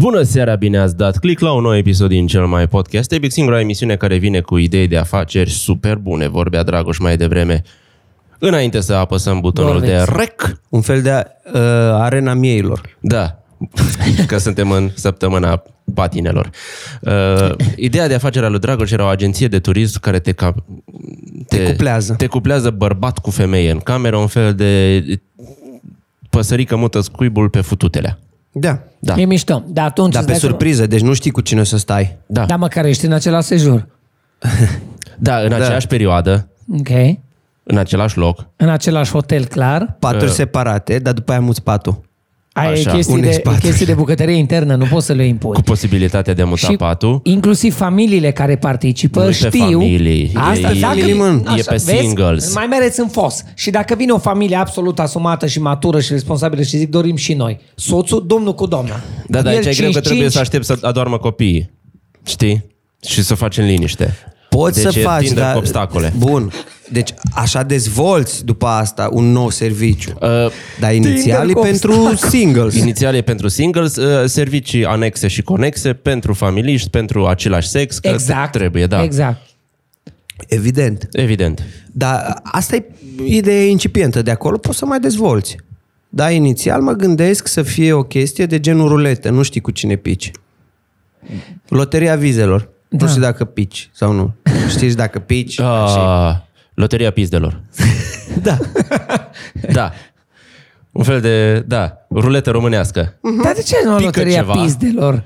Bună seara, bine ați dat click la un nou episod din cel mai podcast. Epic, singura emisiune care vine cu idei de afaceri super bune. Vorbea Dragoș mai devreme. Înainte să apăsăm butonul Vorbeți. de rec, Un fel de uh, arena mieilor. da, că suntem în săptămâna patinelor. Uh, ideea de afacere a lui Dragoș era o agenție de turism care te, ca, Te cuplează. Te cuplează bărbat cu femeie în cameră, un fel de păsărică mută scuibul pe fututelea. Da. Da. E mișto. Dar atunci... Dar îți pe dai surpriză, deci nu știi cu cine o să stai. Da, Da, măcar ești în același sejur. da în aceeași perioadă, Ok. în același loc, În același hotel, clar. Paturi Uh. separate, dar după aia muți patul. Ai Așa, chestii unei de, spaturi. chestii de bucătărie internă, nu poți să le impui. cu posibilitatea de a muta și patul. inclusiv familiile care participă Nu e pe știu... familii, Asta, e- dacă, e- mă, e pe vezi? singles. Mai mereți în fos. Și dacă vine o familie absolut asumată și matură și responsabilă și zic dorim și noi. Soțul, domnul cu doamna. Da, dar El aici e greu că 5-5, trebuie să aștept să adoarmă copiii. Știi? Și să faci în liniște. Poți deci să e faci, Tinder dar... cu obstacole. Bun. Deci așa dezvolți după asta un nou serviciu. Uh, Dar inițial e cu pentru singles. inițial e pentru singles, uh, servicii anexe și conexe pentru familiști, pentru același sex, că Exact. trebuie, da. Exact. Evident. Evident. Dar asta e ideea incipientă. De acolo poți să mai dezvolți. Da, inițial mă gândesc să fie o chestie de genul ruletă. Nu știi cu cine pici. Loteria vizelor. Da. Nu știu dacă pici sau nu. Știi dacă pici. așa. Uh, loteria pizdelor. Da. Da. Un fel de, da, ruletă românească. Dar de ce nu Pică loteria ceva. pizdelor?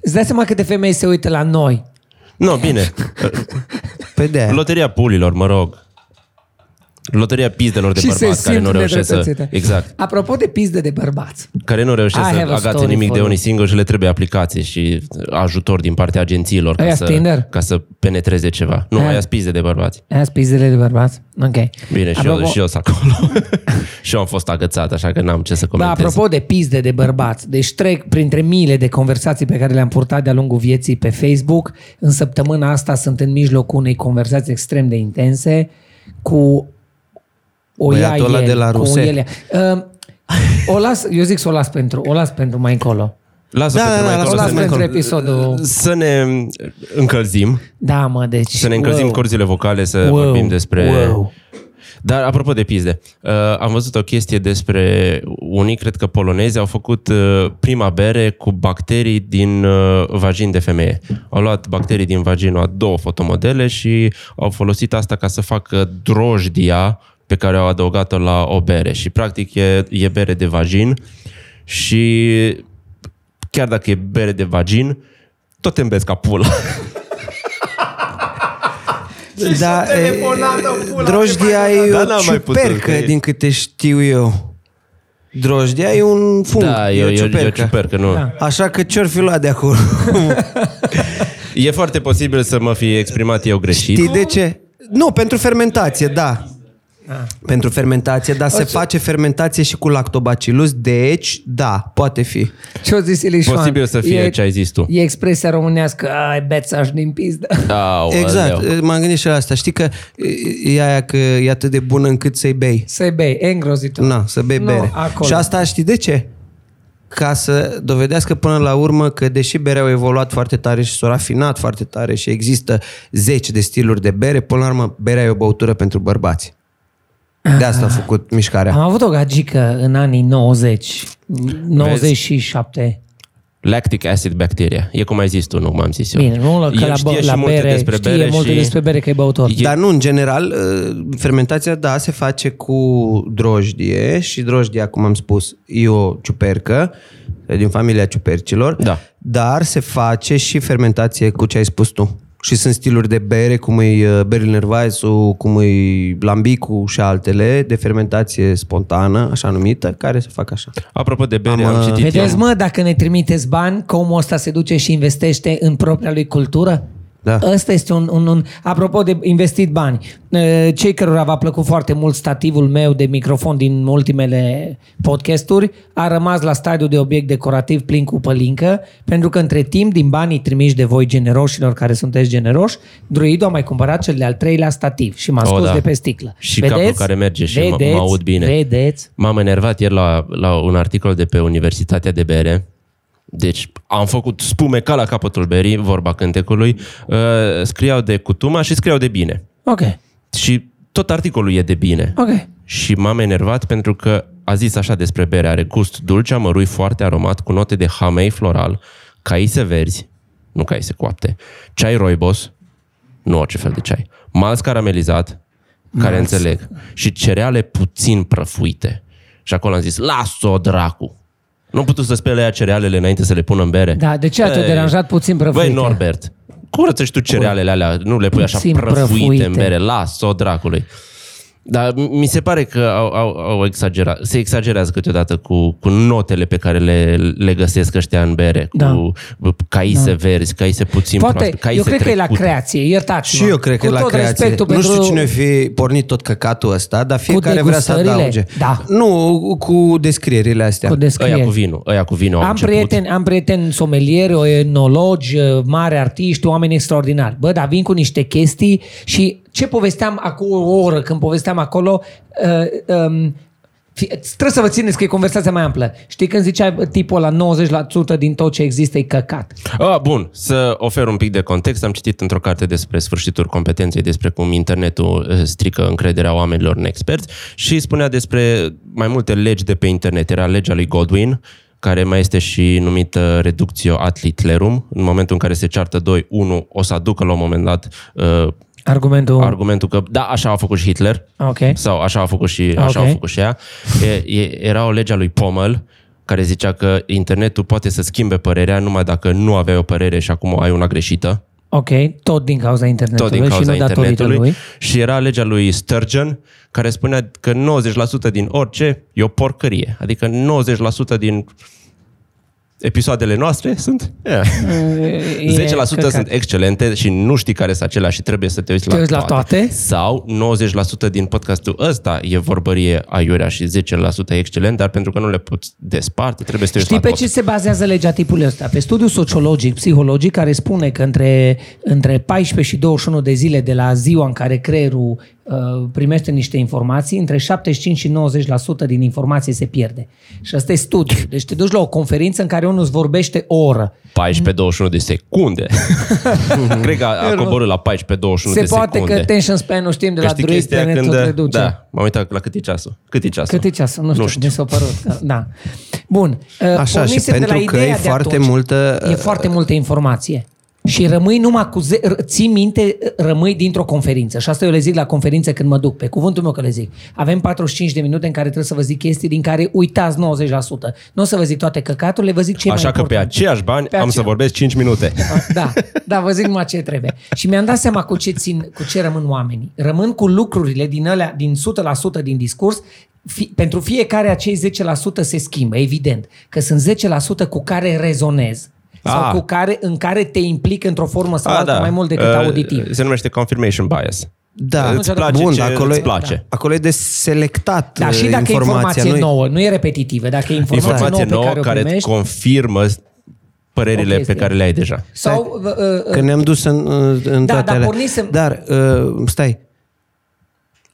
Îți dai seama câte femei se uită la noi? Nu, bine. Pe de Loteria pulilor, mă rog. Loteria pizdelor de și se bărbați care simt nu reușesc să... nedreptățite. Exact. Apropo de pizde de bărbați. Care nu reușesc I să have a agațe story nimic for de you. unii singuri și le trebuie aplicații și ajutor din partea agențiilor ca Aia să, Tinder? ca să penetreze ceva. Nu, Aia- aia pizde de bărbați. Aia pizdele de bărbați? Ok. Bine, și, eu, și eu sunt acolo. și eu am fost agățat, așa că n-am ce să Da, comentez. apropo de pizde de bărbați, deci trec printre miile de conversații pe care le-am purtat de-a lungul vieții pe Facebook. În săptămâna asta sunt în mijlocul unei conversații extrem de intense cu o Băiatul ăla iaie, de la cu Ruse. ele. Uh, o las, eu zic să o las pentru, o las pentru mai încolo. Lasă Da, pentru da, mai da, încolo O las să, ne, pentru episodul. să ne încălzim, Da, mă, deci... să ne încălzim wow. corzile vocale, să Wow, vorbim despre... wow. Dar apropo de pizde, uh, am văzut o chestie despre unii, cred că polonezi, au făcut uh, prima bere cu bacterii din uh, vagin de femeie. Au luat bacterii din vagin a două fotomodele și au folosit asta ca să facă drojdia pe care au adăugat-o la o bere. Și practic e, e bere de vagin și chiar dacă e bere de vagin, tot te îmbezi ca pula. Da, e, drojdia e Da, o n-am mai putut, ciupercă, că e- din câte știu eu. Drojdia e un fung, da, e, e, o e, e o ciupercă. ciupercă, nu. Da. Așa că ce-or fi luat de acolo? E foarte posibil să mă fi exprimat eu greșit. Știi de ce? Nu, pentru fermentație, da. Ah. Pentru fermentație, dar se face fermentație și cu lactobacillus, deci, da, poate fi. Ce-o zis Ilișoan? Posibil să fie ce ai zis tu. E expresia românească, ai bețaș din pizdă. Aoleu. Exact, m-am gândit și la asta. Știi că e aia că e atât de bună încât să-i bei. Să-i bei, e îngrozitor. Na, să bei Nu, bere. acolo. Și asta știi de ce? Ca să dovedească până la urmă că deși berea au evoluat foarte tare și s-au rafinat foarte tare și există zeci de stiluri de bere, până la urmă berea e o băutură pentru bărbați. De asta a făcut mișcarea. Am avut o gagică în anii 90, 97. Lactic acid bacteria. E cum ai zis tu, nu m-am zis eu. Bine, nu că El la, bă, știe și la multe bere, despre știe bere multe și... despre bere că e băutor. E- Dar nu, în general, uh, fermentația, da, se face cu drojdie și drojdia, cum am spus, e o ciupercă e din familia ciupercilor, Da. dar se face și fermentație cu ce ai spus tu. Și sunt stiluri de bere, cum e uh, Berliner Weissu, cum e Lambicu și altele, de fermentație spontană, așa numită, care se fac așa. Apropo de bere, Am, am, uh, citit Vedeți, eu... mă, dacă ne trimiteți bani, că omul ăsta se duce și investește în propria lui cultură? Da. Ăsta este un, un, un... Apropo de investit bani, eh, cei cărora v-a plăcut foarte mult stativul meu de microfon din ultimele podcasturi a rămas la stadiul de obiect decorativ plin cu pălincă, pentru că între timp, din banii trimiși de voi generoșilor care sunteți generoși, Druidu a mai cumpărat cel de-al treilea stativ și m-a Oh, scos da. de pe sticlă. Și cablul care merge și mă- mă aud bine. Vedeți? M-am enervat ieri la, la un articol de pe Universitatea de Bere Deci am făcut spume ca la capătul berii, vorba cântecului, uh, scriau de cutuma și scriau de bine. Ok, Și tot articolul e de bine. ok. Și m-am enervat pentru că a zis așa despre bere, are gust dulce, amărui, foarte aromat, cu note de hamei floral, caise verzi, nu caise coapte, ceai roibos, nu orice fel de ceai, malț caramelizat, care înțeleg, și cereale puțin prăfuite. Și acolo am zis, las-o dracu! Nu putut să spele ea cerealele înainte să le pună în bere? Da, de ce te-a Ei, deranjat puțin prăfuite? Băi, Norbert, curăță și tu cerealele alea, nu le pui așa Puțin prăfuite, prăfuite. în bere, las-o dracului. Dar mi se pare că au, au, au exagerat, se exagerează câteodată cu, cu notele pe care le, le găsesc ăștia în bere, Da. cu caise verzi, caise puțin Poate, proaspete, caise eu cred că e la trecute. creație, iertați-mă. Și eu cred că Cu e la tot creație. respectul Nu știu pentru- cine fi pornit tot căcatul ăsta, dar fiecare vrea să degustările? adauge. Da. Nu, cu descrierile astea. Cu Ăia descrieri. cu vinul, ăia cu vinul au Am început. prieteni, am prieteni somelieri, enologi, mari artiști, oameni extraordinari. Bă, dar vin cu niște chestii și ce povesteam acum o oră când povesteam acolo, uh, um, fi- trebuie să vă țineți că e conversația mai amplă. Știi când zicea tipul la 90% din tot ce există e căcat. Ah, bun, să ofer un pic de context. Am citit într-o carte despre sfârșitul competenței, despre cum internetul eh, strică încrederea oamenilor în experți și spunea despre mai multe legi de pe internet. Era legea lui Godwin, care mai este și numită reductio ad litterum. În momentul în care se ceartă doi, unul o să aducă la un moment dat uh, Argumentul... argumentul că da, așa a făcut și Hitler. Ok. Sau așa a făcut și, așa Ok. a făcut și ea. E, e, era o lege a lui Pommel care zicea că internetul poate să schimbe părerea numai dacă nu aveai o părere și acum ai una greșită. Ok, tot din cauza internetului Tot din cauza și nu datorită internetului. lui. Și era legea lui Sturgeon care spunea că 90% din orice e o porcărie. Adică 90% din episoadele noastre sunt... Yeah. E 10% căcat. sunt excelente și nu știi care sunt acelea și trebuie să te uiți, Te uiți la toate? Sau 90% din podcastul ăsta e vorbărie aiurea și 10% e excelent, dar pentru că nu le poți desparte, trebuie să te uiți Știi la pe tot. ce se bazează legea tipului ăsta? Pe studiu sociologic, psihologic, care spune că între, între 14 și 21 de zile de la ziua în care creierul uh, primește niște informații, între 75 și 90% din informație se pierde. Și asta e studiu. Deci te duci la o conferință în care unul îți vorbește o oră. 14-21 de secunde. Cred că a, a coborât la 14-21 Se de poate secunde. că attention span, nu știm de Că la știi druid, chestia pe net când... tot reduce. Da, m-am uitat la cât e ceasul. Cât e ceasul? Cât e ceasul? Nu știu, Nu nu știu. știu. mi s-a părut. Da. Bun. Uh, Așa, și pornisem de la pentru că ideea e de foarte atunci. multă, E foarte multă informație. Și rămâi numai cu... Ze- r- ții minte, rămâi dintr-o conferință. Și asta eu le zic la conferințe când mă duc. Pe cuvântul meu că le zic. Avem 45 de minute în care trebuie să vă zic chestii din care uitați 90%. Nu o să vă zic toate căcaturile, vă zic ce e mai Așa că pe important. aceiași bani Pe am să aceea. vorbesc 5 minute. Da, da, vă zic numai ce trebuie. Și mi-am dat seama cu ce, țin, cu ce rămân oamenii. Rămân cu lucrurile din alea, din 100% din discurs, fi, pentru fiecare acei 10% se schimbă, evident. Că sunt 10% cu care rezonez. Sau Ah. cu care, în care te implic într-o formă sau Ah, alta mai mult decât Uh, auditiv. Se numește confirmation bias. Da, Îți place bun, ce dar acolo, îți e, place. acolo e de selectat Da, și uh, dacă e informația. informație nu e- nouă, nu e repetitivă, dacă e informație, Informație nouă, nouă pe care, care o îți primești, confirmă părerile O pe chestie. care le ai deja. sau uh, uh, Că ne-am dus în, în Da, toate dar alea. pornisem- Dar, uh, stai,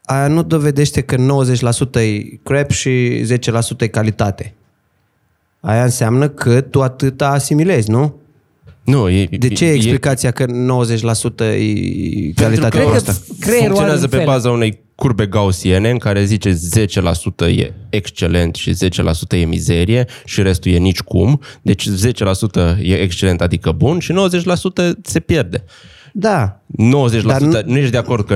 aia nu dovedește că 90% e crap și 10% e calitate. Aia înseamnă că tu atâta asimilezi, nu? Nu, e, De ce e explicația că 90% e calitatea Cred că proastă? creierul are funcționează un pe fel. baza unei curbe gaussiene în care zice 10% e excelent și 10% e mizerie și restul e nici cum. Deci 10% e excelent, adică bun și 90% se pierde. Da. 90%, Dar nu... nu- nu ești de acord că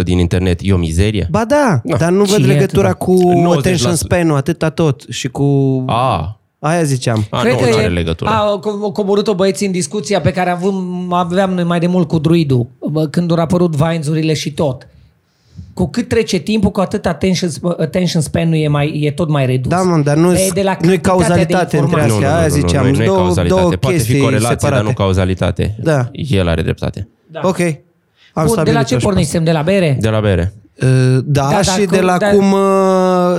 90% din internet e o mizerie? Ba da, Da. dar nu Și văd e legătura atâta. cu 90%. attention span-ul, atâta tot. Și cu... A, Aia ziceam. a nu, nu are legătură. A, au co- coborât-o băieții în discuția pe care avem, aveam noi mai de mult cu druidul, bă, când au apărut Vines-urile și tot. Cu cât trece timpul, cu atât attention, sp- attention span-ul e, mai, e tot mai redus. Da, mă, dar nu- E de la nu-i cantitatea cauzalitate de între informații. astea. aia ziceam, nu, nu, nu e două- cauzalitate. două Poate fi chestii corelație, dar separate. nu cauzalitate. Da. El are dreptate. Da. Ok. Am Bun, de la stabilit-o ce și pe pornisem? De la bere? De la bere. Uh, Da, Da, și dacă- de la da. cum... uh,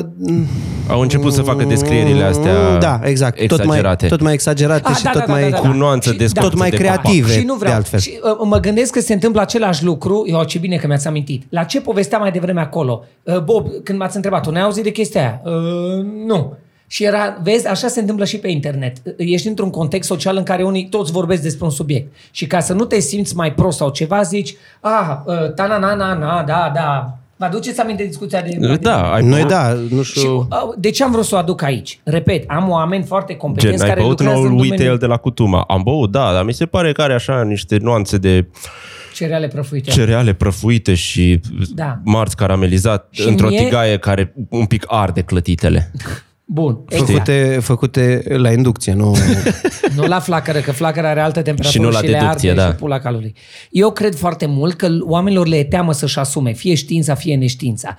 Au început să facă descrierile astea Da, exact. Tot mai, exagerate. tot mai exagerate Ah, și da, tot da, da, mai... da, da, Cu nuanță Și- de da. Tot mai de creative, și nu vreau. de altfel. Și, uh, mă gândesc că se întâmplă același lucru. Eu, ce bine că mi-ați amintit. La ce povesteam mai devreme acolo? Uh, Bob, când m-ați întrebat, tu n-ai auzit de chestia aia? Uh, nu. Și era, vezi, așa se întâmplă și pe internet. Ești într-un context social în care unii toți vorbesc despre un subiect. Și ca să nu te simți mai prost sau ceva, zici, ah, uh, ta na na na na, da, da. Vă aduceți aminte discuția de... Da, ai Noi băut- da, nu Și știu... uh, de ce am vrut să o aduc aici? Repet, am oameni foarte Gen, competenți ai care băut lucrează în noul domeniul Wheat Ale de la Cutuma. Am băut, da, dar mi se pare că are așa niște nuanțe de cereale prăfuite. cereale prăfuite și Da. marți caramelizat Și într-o mie- tigaie care un pic arde clătitele. Bun. Exact. Făcute, făcute la inducție, nu... Nu la flacără, că flacăra are altă temperatură Și nu la le deducție, arde da. și pula calului. Eu cred foarte mult că oamenilor le e teamă să-și asume, fie știința, fie neștiința.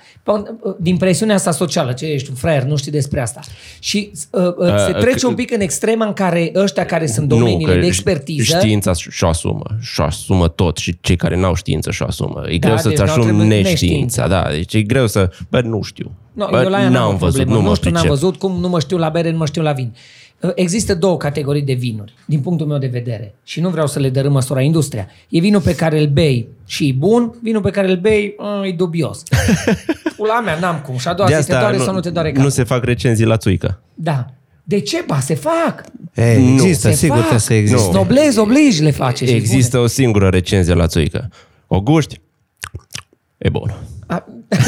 Din presiunea asta socială, ce ești un fraier, nu știi despre asta. Și uh, uh, se Uh, trece că- un pic în extrema în care ăștia care sunt domeniile nu, că de expertiză... Știința și-o asumă. Și-o asumă tot. Și cei care n-au știință și-o asumă. E greu deci să-ți n-au asumi trebuit neștiința. Da, deci e greu să... Bă, nu știu. No, Bă, eu la ea n-am, o văzut, problemă. nu nu mă știu, n-am pricep. văzut cum nu mă știu la bere, nu mă știu la vin. Uh, Există două categorii de vinuri, din punctul meu de vedere. Și nu vreau să le dărâm măsura industria. E vinul pe care îl bei și e bun, vinul pe care îl bei uh, e dubios. Pula mea, n-am cum. Și a doua De zi te asta doare nu, sau nu te doare capul. nu se fac recenzii la țuică. Da. De ce? Ba, se fac. E, Nu. există, se sigur fac. că să existe. Nu. Snoblez, obligi le face. și Există o singură recenzie la țuică. O guști, e bun. bune. A-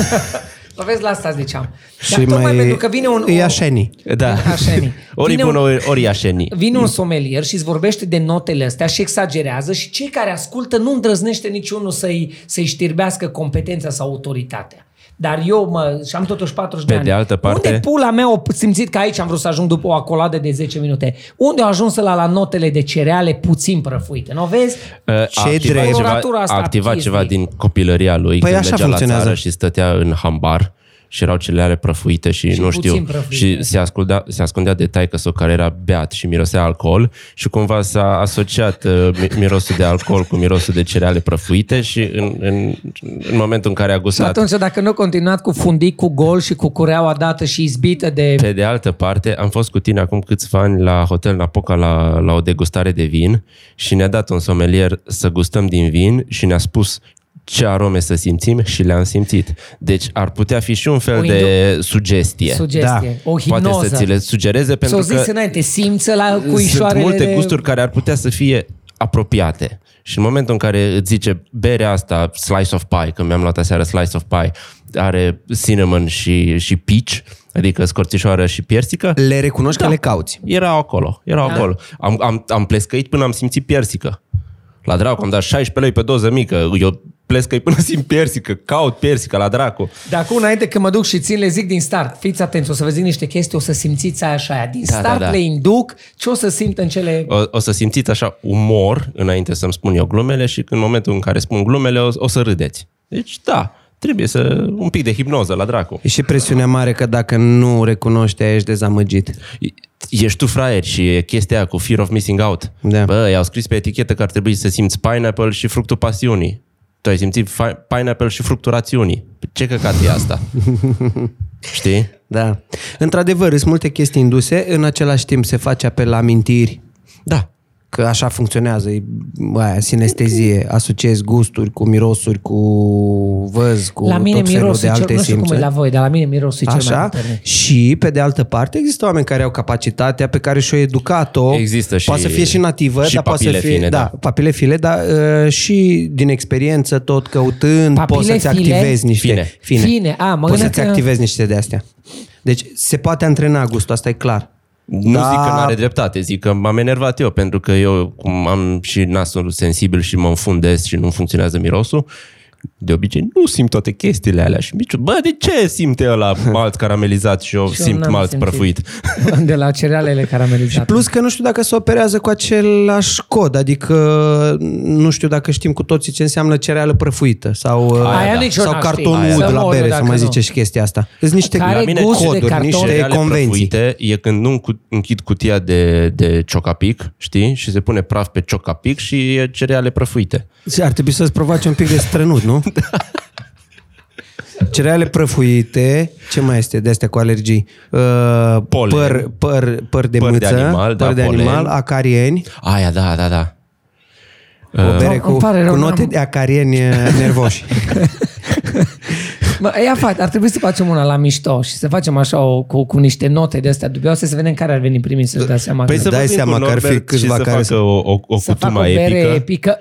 Vă vezi, la asta ziceam. Și Dar tocmai mai pentru că vine un... e o- așenii. Da. Așenii. Ori e Vine bun, un- ori, ori e așenii. Vine un somelier și îți vorbește de notele astea și exagerează și cei care ascultă nu îndrăznește niciunul să-i, să-i știrbească competența sau autoritatea. Dar eu mă, și am totuși 40 Pe de ani. de altă parte- Unde pula mea o simțit că aici am vrut să ajung după o acoladă de 10 minute? Unde au ajuns la, la notele de cereale puțin prăfuite? Nu vezi? Uh, A Ce activat drept. ceva, Coloratura asta a activat chestii. ceva din copilăria lui Păi când așa mergea la funcționează. țară și stătea în hambar și erau cereale prăfuite și, Și nu puțin știu prăfuite. și se ascundea, se ascundea de taică sau care era beat și mirosea alcool și cumva s-a asociat uh, mi- mirosul de alcool cu mirosul de cereale prăfuite și în, în, în momentul în care a Și gustat atunci, dacă nu continuat cu fundic, cu gol și cu cureaua dată și izbită de... Pe de altă parte, am fost cu tine acum câțiva ani la Hotel Napoca la, la o degustare de vin și ne-a dat un somelier să gustăm din vin și ne-a spus ce arome să simțim și le-am simțit. Deci ar putea fi și un fel O de sugestie. Sugestie, o Poate hipnoză. să ți le sugereze pentru S-o zis că înainte, simță la sunt cuișoarele multe de... gusturi care ar putea să fie apropiate. Și în momentul în care îți zice berea asta, slice of pie, când mi-am luat aseară slice of pie, are cinnamon și, și peach, adică scorțișoară și piersică, Le recunoști că le cauți. erau acolo, erau da. acolo. Am, am, am plescăit până am simțit piersică. La dracu, am dat 16 lei pe doză mică. Eu plescăi până simt piersică, caut piersică la dracu. De acum înainte când mă duc și țin, le zic din start. Fiți atenți, o să vă zic niște chestii, o să simțiți aia și aia. Din Da, start da, da. le induc ce o să simt în cele... O, o să simțiți așa umor înainte să-mi spun eu glumele și în momentul în care spun glumele o, o să râdeți. Deci da, trebuie să un pic de hipnoză la dracu. E și presiunea mare că dacă nu recunoști, ești dezamăgit. E- Ești tu fraier și e chestia aia cu fear of missing out. Da. Bă, i-au scris pe etichetă că ar trebui să simți pineapple și fructul pasiunii. Tu ai simțit fi- pineapple și fructul rațiunii. Ce căcat e asta? Știi? Da. Într-adevăr, sunt multe chestii induse, în același timp se face apel la amintiri, Da. Că așa funcționează, e aia, sinestezie, asociezi gusturi cu mirosuri, cu văz, cu la mine tot felul mirosul de cel, alte nu știu cum e simțuri. la voi, dar la mine mirosul e cel mai Așa? puternic. Și, pe de altă parte, există oameni care au capacitatea pe care și-o educat-o. Există și- Poate să fie și nativă, și dar poate să papile fie... fine, da, da. papile file, dar uh, și din experiență, tot căutând, Papile poți să-ți file? activezi niște... Fine. fine. Fine, a, mă Poți gândeam să-ți că- activezi niște de astea. Deci se poate antrena gustul, asta e clar. Nu Da. zic că nu are dreptate, zic că m-am enervat eu, pentru că eu, cum am și nasul sensibil și mă înfundez și nu funcționează mirosul, de obicei nu simt toate chestiile alea și mici, bă, de ce simte ăla malt caramelizat și eu Și eu simt n-am malt simțit. prăfuit? De la cerealele caramelizate. Plus că nu știu dacă se operează cu același cod, adică nu știu dacă știm cu toții ce înseamnă cereală prăfuită sau, Aia uh, nici eu sau n-aș carton ști. ud Să la mor bere, eu să dacă mai nu. zice și chestia asta. Sunt niște Care La mine gust de coduri, carton? niște Cereale convenții. prăfuite e când nu încu- închid cutia de, de ciocapic, știi? Și se pune praf pe ciocapic și e cereale prăfuite. Ar trebui să-ți provoace un pic de strănut, nu? Cereale prăfuite, ce mai este de astea cu alergii? Uh, Polen. păr, păr, păr de Păr de mâță, animal, păr da, de polen. animal, acarieni, Aia, da, da, da. o bere Îmi cu, pare rău, cu note n-am- de acarieni uh, nervoși. Mă, ia fac, ar trebui să facem una la mișto și să facem așa o, cu, cu niște note de astea dubioase să vedem care ar veni primii să-și dea seama. Păi că- să dai vorbim seama cu că ar fi Norbert câțiva și să care facă să- o, o, o să fac o cutuma bere epică, epică.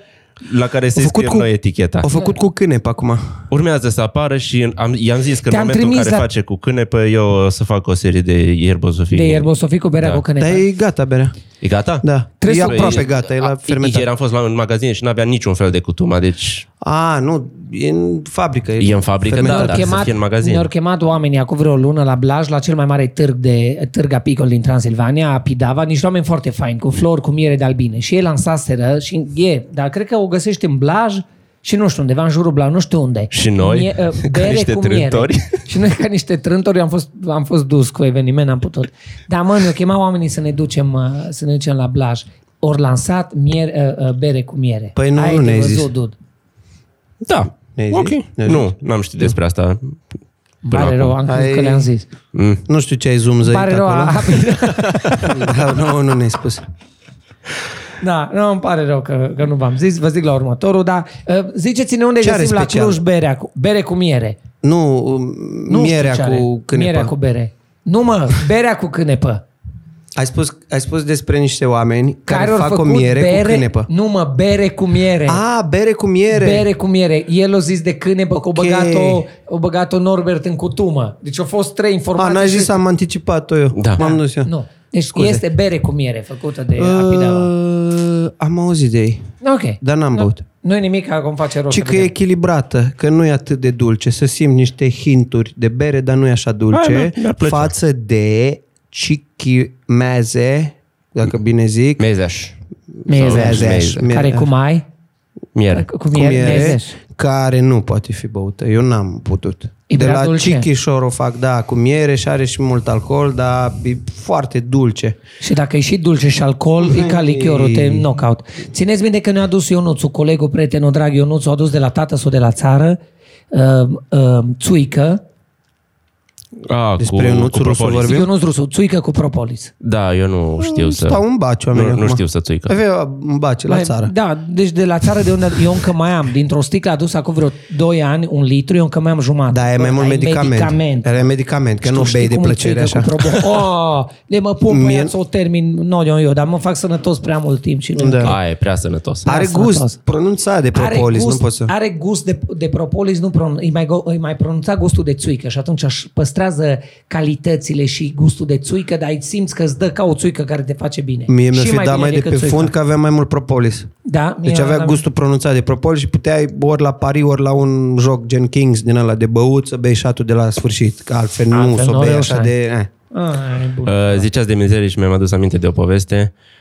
La care să Au făcut scriem cu- noi eticheta. Au făcut cu cânepa acum. Urmează să apară și am, i-am zis că în Te-am momentul în trimis, care dar- face cu cânepe, eu o să fac o serie de ierbosofii. De ierbosofii cu berea Da. cu cănepa. Dar e gata berea. E gata? Da. Trebuie e să- aproape E- gata, e la a- fermentat. Ieri am fost la un magazin și n-avea niciun fel de cutuma, deci A, nu, e în fabrică. e în fabrică, fermentat. da, dar să fie în magazin. Ne-au chemat oamenii acum vreo lună la Blaj, la cel mai mare târg, de, târg apicol din Transilvania, Pidava, niște oameni foarte faini, cu flori, cu miere de albine. Și ei lansaseră și e, dar cred că o găsești în Blaj și nu știu undeva în jurul Blaj, nu știu unde. Și noi, Mie, uh, ca bere niște cu trântori. Miere. și noi ca niște trântori am fost, am fost dus cu eveniment, am putut. Dar mă, ne-au chemat oamenii să ne ducem, uh, să ne ducem la Blaj. Ori lansat miere, uh, uh, bere cu miere. Păi nu, Ai nu de ne-ai văzut, zis. dude. Da. Ne-ai ok. zis? Ne-ai Nu, n-am știut despre asta. Până Pare rău, acum. am crezut Ai- că le-am zis. Mm. Nu știu ce ai zoom Pare rău, acolo. a, Da, nu, nu ne-ai spus. Da, nu, îmi pare rău că, că nu v-am zis, vă zic la următorul, dar uh, ziceți-ne unde Ce are găsim la special? Cluj berea cu, bere cu miere. Nu, Nu mierea știu ce are. cu cânepa. Mierea cu bere. Nu mă, berea cu cânepă. Ai spus, ai spus despre niște oameni care, Care au fac o făcut miere bere, cu cânepa. Nu mă, bere cu miere. A, bere cu miere. Bere cu miere. El a zis de cânepă, că o Ok. băgat-o, o băgat-o Norbert în cutumă. Deci au fost trei A, informații. n-ai și- zis, am anticipat-o eu. Da. M-am dus eu. Nu. Deci Scuze. este bere cu miere făcută de uh, Apidava. Uh, am auzit de ei. Ok. Dar n-am Nu- băut. Nu-i nimic, acum face rost. Ci să că e vedem. echilibrată, că nu e atât de dulce. Să simt niște hinturi de bere, dar nu e așa dulce. Hai, mă, mi-ar plăcea. față de Chicky Meze, dacă bine zic. Mezeș. Mezeș. Sau Mezeș. Care cu mai? Miere. Cu cu miere. miere, Mezeș. care nu poate fi băută. Eu n-am putut. E de prea la dulce? Chichișor o fac, da, cu miere și are și mult alcool, dar e foarte dulce. Și dacă e și dulce și alcool, e ca lichiorul, te knockout. Țineți minte că ne-a adus Ionuțu, colegul, prietenul drag Ionuțu, a adus de la tată sau de la țară, uh, uh, țuică, A, Despre cu, Ionuțul cu Rusu propolis. vorbim? Ionuț Rusu, țuică cu propolis. Da, eu nu știu să... Stau în baci oamenii nu, nu acum. știu să țuică. Avea un bace la Mai- țară. Da, deci de la țară de unde eu încă mai am, dintr-o sticlă adus acum vreo 2 ani, un litru, eu încă mai am jumătate. Da, e mai Bă, mult ai medicament. medicament. Are medicament, că Și nu tu știi bei de cum e plăcere țuică așa. cu probo- Oh, de mă pun pe Mie- ea să o termin, nu eu, eu, dar mă fac sănătos prea mult timp și nu. Da. A, e prea sănătos. Are sănătos. gust pronunțat de propolis, are gust, nu poți să... Are gust de, de propolis, nu pron, îi, mai, go- îi mai pronunța gustul de țuică și atunci își păstrează calitățile și gustul de țuică, dar îi simți că îți dă ca o țuică care te face bine. Mie mi-a Și fi dat bine mai de decât pe țuica. fund că avea mai mult propolis. Da, Deci mie avea la- gustul pronunțat de propolis și puteai ori la pari, ori la un joc gen Kings din ăla de băut să bei șatul de la sfârșit. Că altfel, nu Altfel să nu o bei reușeai. așa de... Eh. Ah, e bun. Uh, ziceați de mizerie și mi-am adus aminte de o poveste. Uh,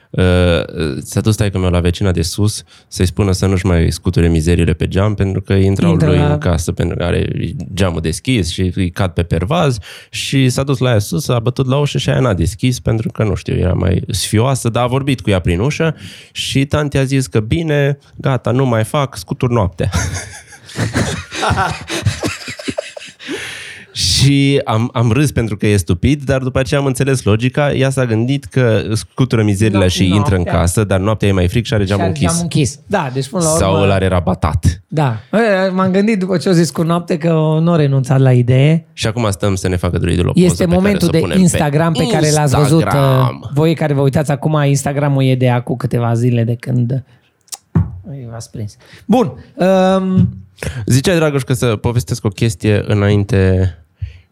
s-a dus taică meu la vecina de sus să-i spună să nu-și mai scuture mizeriile pe geam pentru că intrau Intră lui la- în casă pentru că are geamul deschis și îi cad pe pervaz și s-a dus la ea sus, a bătut la ușă și aia n-a deschis pentru că, nu știu, era mai sfioasă, dar a vorbit cu ea prin ușă și tanti a zis că bine, gata, nu mai fac, scutur noaptea. Și am, am râs pentru că e stupid, dar după aceea am înțeles logica. Ea s-a gândit că scutură mizerile No- și intră în noaptea. casă, dar noaptea e mai fric și are Și geamul are închis. geamul închis. Da, deci până la urmă... Sau îl are rabatat. Da. E, M-am gândit după ce au zis cu noapte că nu a renunțat la idee. Și acum stăm să ne facă druidul o poză Este pe care momentul să o de punem Instagram pe, care l-ați văzut. uh, Instagram. Voi care vă uitați acum, Instagramul e de acum câteva zile de când Ui, v-ați prins. Bun. Um, Ziceai, Dragoș, că să povestesc o chestie înainte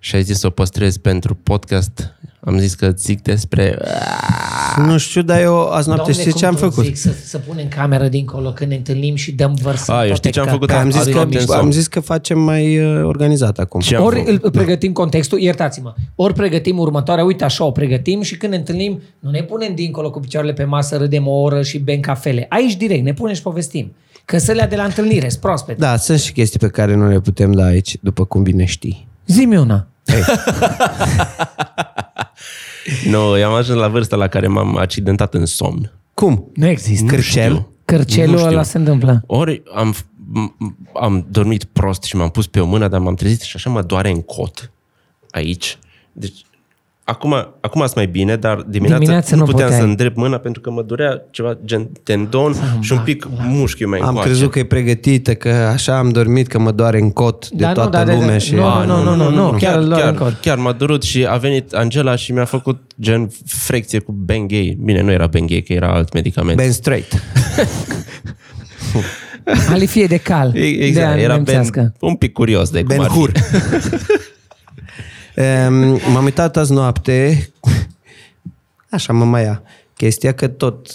și ai zis să o păstrez pentru podcast. Am zis că zic despre... Nu știu, dar eu azi noapte Doamne, știi cum ce am tu făcut? Zic, să, să punem cameră dincolo când ne întâlnim și dăm vărs. A, eu știi ce am făcut? Păi am zis, Azi că, noapte în somn. am zis că facem mai uh, organizat acum. Ce am Ori făcut? îl pregătim contextul, iertați-mă, ori pregătim următoarea, uite așa o pregătim și când ne întâlnim, nu ne punem dincolo cu picioarele pe masă, râdem o oră și bem cafele. Aici direct, ne punem și povestim. Că sălea de la întâlnire, sunt proaspete. Da, sunt și chestii pe care nu le putem da aici, după cum bine știi. Zi-mi una. Nu, eu am ajuns la vârsta la care m-am accidentat în somn. Cum? Nu există. Cârcel? știu. Cărcelul Nu știu. ăla se întâmplă. Ori am, m- am dormit prost și m-am pus pe o mână, dar m-am trezit și așa mă doare în cot. Aici. Deci Acum, acum sunt mai bine, dar dimineața, Dimineața nu, nu puteam puteai. să îndrept mâna pentru că mă durea ceva gen tendon și un pic mușchiul mai Am încoace. crezut că e pregătită, că așa am dormit, că mă doare în cot de Da, nu, toată da, da, lumea. da. și... Nu, A, nu, nu, nu, nu, chiar chiar, îl doare chiar, în cot. chiar m-a durut și a venit Angela și mi-a făcut gen frecție cu Bengay. Bine, nu era Bengay, că era alt medicament. Ben straight. Alifie de cal. E- de Exact, a era nemțească. ben, un pic curios de cum Ben ar fi. Hur. Um, m-am uitat azi noapte, așa mă mai ia chestia că tot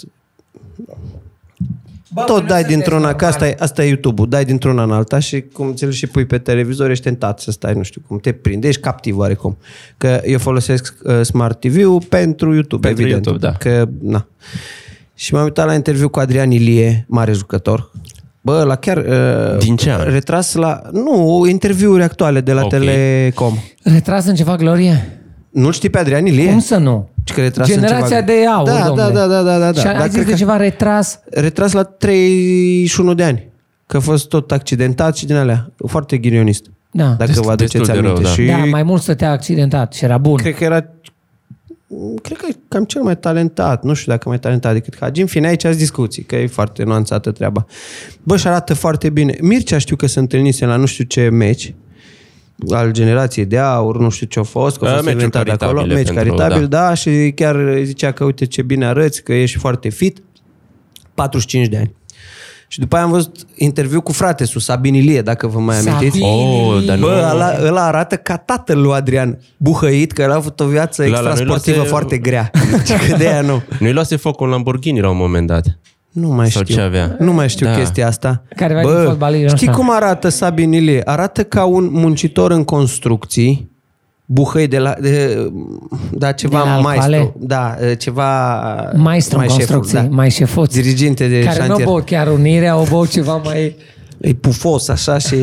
Bă, tot nu dai sunteți dintr-una, că asta normali. e, asta e YouTube-ul, dai dintr-una în alta și cum ți-l și pui pe televizor, ești tentat să stai, nu știu cum, te prinde, ești captiv oarecum. Că eu folosesc uh, Smart TV-ul pentru YouTube, Pentru evident. YouTube, da. Că, na. Și m-am uitat la interviu cu Adrian Ilie, mare jucător. Bă, la chiar... Uh, Din ce an? Retras la... Nu, interviuri actuale de la Ok. Telecom. Retras în ceva glorie? Nu știi pe Adrian Ilie? Cum să nu? Și că retras în Generația ceva- de aur, Da, domnule. da, da, da, da, da. Și Dar ai zis cred de că- ceva retras? Retras la 31 de ani. Că a fost tot accidentat și din alea. Foarte ghinionist. Da. Dacă Destul- vă aduceți destul de aminte. rău, da. Și Da, mai mult stătea accidentat și era bun. cred că era cred că e cam cel mai talentat. Nu știu dacă mai talentat decât Hagi. În fine, aici ați discuții, că e foarte nuanțată treaba. Bă, și arată foarte bine. Mircea știu că se întâlnise la nu știu ce meci al generației de aur, nu știu ce a fost, că a A, fost meciuri inventat de acolo, caritabile meci pentru- caritabil, da. da, și chiar zicea că uite ce bine arăți, că ești foarte fit, 45 de ani. Și după aia am văzut interviu cu frate su Sabin Ilie, dacă vă mai amintiți. Sabin. Oh, dar nu... Bă, ăla, ăla arată ca tatăl lui Adrian, buhăit, că el a avut o viață La- la extra noi sportivă luase- foarte grea. Și că de aia nu. Nu-i luase foc un Lamborghini la un moment dat. Nu mai Sau știu. ce avea? Nu mai știu Da. chestia asta. Careva din fotbalist, știi așa. cum arată Sabin Ilie? Arată ca un muncitor în construcții, buhăi de la, de, da, ceva De la maestru. Alcoale? Da, ceva... Maestru în mai șeful, construcții, mai șefuț. Diriginte de Care nu șantier. au băut chiar unirea, au băut ceva mai... E pufos așa și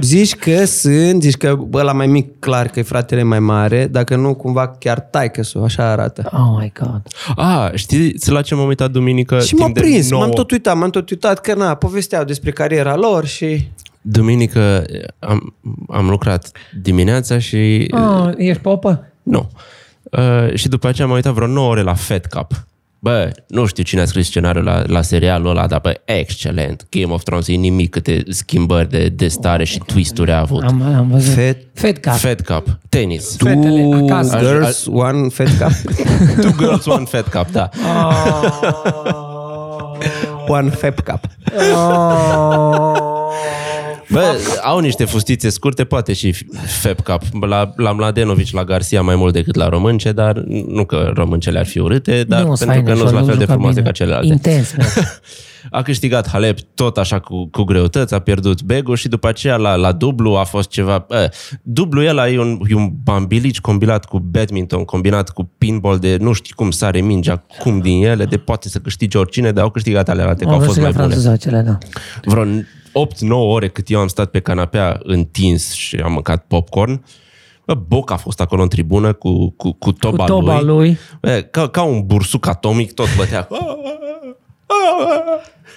zici că sunt, zici că bă, la mai mic clar că e fratele mai mare, dacă nu cumva chiar taică să așa arată. Oh my God. Ah, știți la ce m-am uitat duminică? Și m-am timp de prins, nouă- m-am tot uitat, m-am tot uitat că na, povesteau despre cariera lor și... Duminică am, am lucrat dimineața și... Oh, ești popă? Nu. Uh, și după aceea m-am uitat vreo 9 ore la Fed Cup. Bă, nu știu cine a scris scenariul la, la serialul ăla, dar bă, excelent. Game of Thrones e nimic câte schimbări de, de stare și twist-uri a avut. Am, am văzut. Fed- Fed Cup. Fed Cup, tenis. Two Fetele acasă. girls, one fed cup. Two girls, one Fed Cup, da. one fed cup. Bă, au niște fustițe scurte, poate și Fed Cup. La, la Mladenovici, la Garcia mai mult decât la românce, dar nu că româncele ar fi urâte, dar Nu, pentru că nu sunt la fel de frumoase ca celelalte. Intens, mă. A câștigat Halep tot așa cu, cu greutăți, a pierdut Begu și după aceea la, la dublu a fost ceva... Uh, dublu ăla e un, e un bambilici combinat cu badminton, combinat cu pinball de nu știi cum sare mingea, cum din ele, de poate să câștige oricine, dar au câștigat ale alte, că au Am fost văzut mai la bune. franțuzacele, da. Vreo 8-9 ore cât eu am stat pe canapea întins și am mâncat popcorn, Bă, Boc a fost acolo în tribună cu, cu, cu toba, Cu toba lui. lui. Bă, ca, ca un bursuc atomic, tot bătea.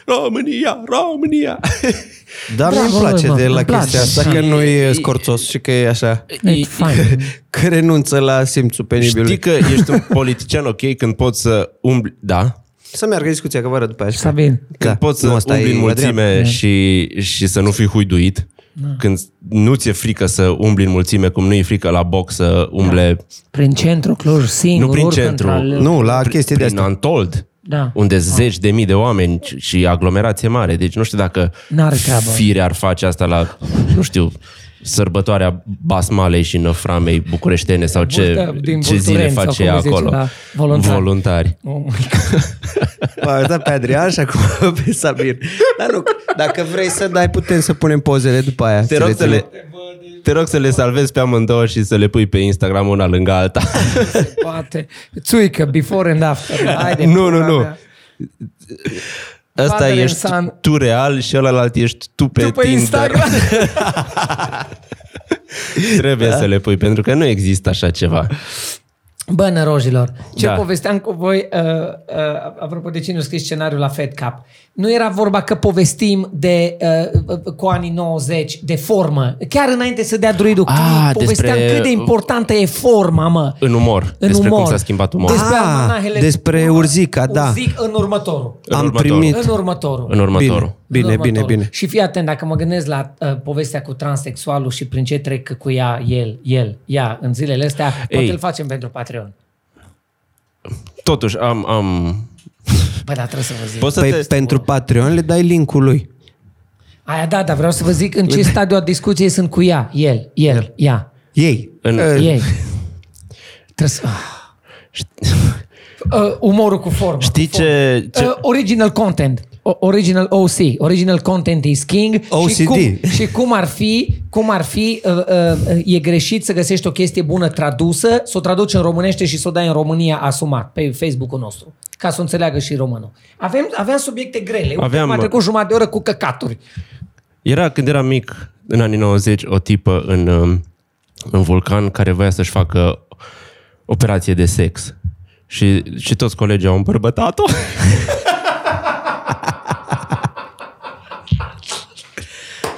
România, România. Dar Bravo, mi-mi place mă, de la îmi place. chestia asta, că nu e scorțos și că e așa, E fain. că renunță la simțul penibil. Știi că ești un politician ok când poți să umbli... Da? Să meargă discuția, că vă arăt după aia. Sabin. Când Da, poți nu, să asta umbli e în mulțime Adrian. și, și să nu fii huiduit. Când nu ți-e frică să umbli în mulțime, cum nu e frică la box să umble Prin centru, Cluj, singur, Nu prin urcă centru. într-al- Nu, la chestii de prin astea. Antold. Da. unde zeci de mii de oameni și aglomerație mare. Deci nu știu dacă N-are treabă. fire ar face asta la, nu știu, sărbătoarea Basmalei și Năframei bucureștene sau ce, Burtă din ce zile Burturenți, sau face cum ea îi zice, acolo. da, voluntari. voluntari. Oh my God. M-am uitat pe Adrian și acum pe Sabin. Dar nu, dacă vrei să dai, putem să punem pozele după aia. Te rog, să le, te rog să le salvezi pe amândouă și să le pui pe Instagram una lângă alta. Poate. Țuică, before and after. Haide, Nu, pula nu, nu. mea. Ăsta Father and ești son. tu real și ălalt ești tu pe, Tu pe Tinder. Instagram. Trebuie să le pui, pentru că nu există așa ceva. Bă, nărojilor, ce Da. povesteam cu voi, uh, uh, apropo de cine a scris scenariul la Fed Cup, nu era vorba că povestim de, uh, uh, cu anii 90, de formă. Chiar înainte să dea druidul Ah, clip, povesteam despre- cât de importantă e forma, mă. În umor. În despre umor. cum s-a schimbat umorul. Despre Ah, almanahele. despre Urzica, da. Urzic în următorul. În Am următorul. primit. În următorul. În următorul. Bine, În bine, următorul. bine. Și fii atent, dacă mă gândesc la uh, povestea cu transexualul și prin ce trec cu ea, el, el, ea, în zilele astea, poate Ei. îl facem pentru Patreon. Totuși, am... am... Bă, dar trebuie să vă zic. Poți să Păi te... pentru Patreon le dai linkul lui. Aia da, dar vreau să vă zic în ce stadiu a discuției sunt cu ea. El, el, ea. Ei. În- Uh, Ei. Trebuie să... Ah. Uh, umorul cu formă. Știi cu formă. ce... ce... Uh, original content. O- Original OC. Original content is king. Și OCD. cum, și cum ar fi, cum ar fi uh, uh, e greșit să găsești o chestie bună tradusă, să o traduci în românește și să o dai în România asumat pe Facebook-ul nostru. Ca să o înțeleagă și românul. Avem, aveam subiecte grele. Uite, Aveam, m-a bă. trecut jumătate de oră cu căcaturi. Era când eram mic, în anii 90, o tipă în, um, în vulcan care voia să-și facă operație de sex. Și, și toți colegii au îmbărbătat-o.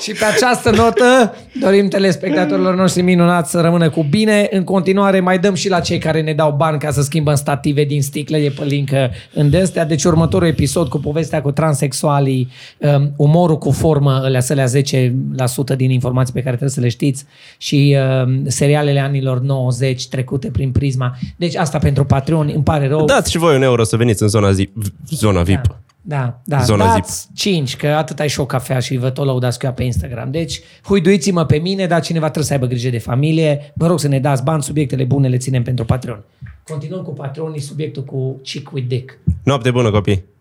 Și pe această notă dorim telespectatorilor noștri minunați să rămână cu bine. În continuare mai dăm și la cei care ne dau bani ca să schimbăm stative din sticle de pălincă în destea. Deci următorul episod cu povestea cu transexualii, um, umorul cu formă, alea sălea 10% din informații pe care trebuie să le știți și um, serialele anilor 90 trecute prin prisma. Deci asta pentru Patreon, îmi pare rău. Dați și voi un euro să veniți în zona, zi, zona VIP. Da, da. Zona Dați 5, că atât ai și o cafea și vă tot lăudați cu ea pe Instagram. Deci, huiduiți-mă pe mine, dar cineva trebuie să aibă grijă de familie. Vă rog să ne dați bani, subiectele bune le ținem pentru Patreon. Continuăm cu Patreonii, subiectul cu Chick with Dick. Noapte bună, copii!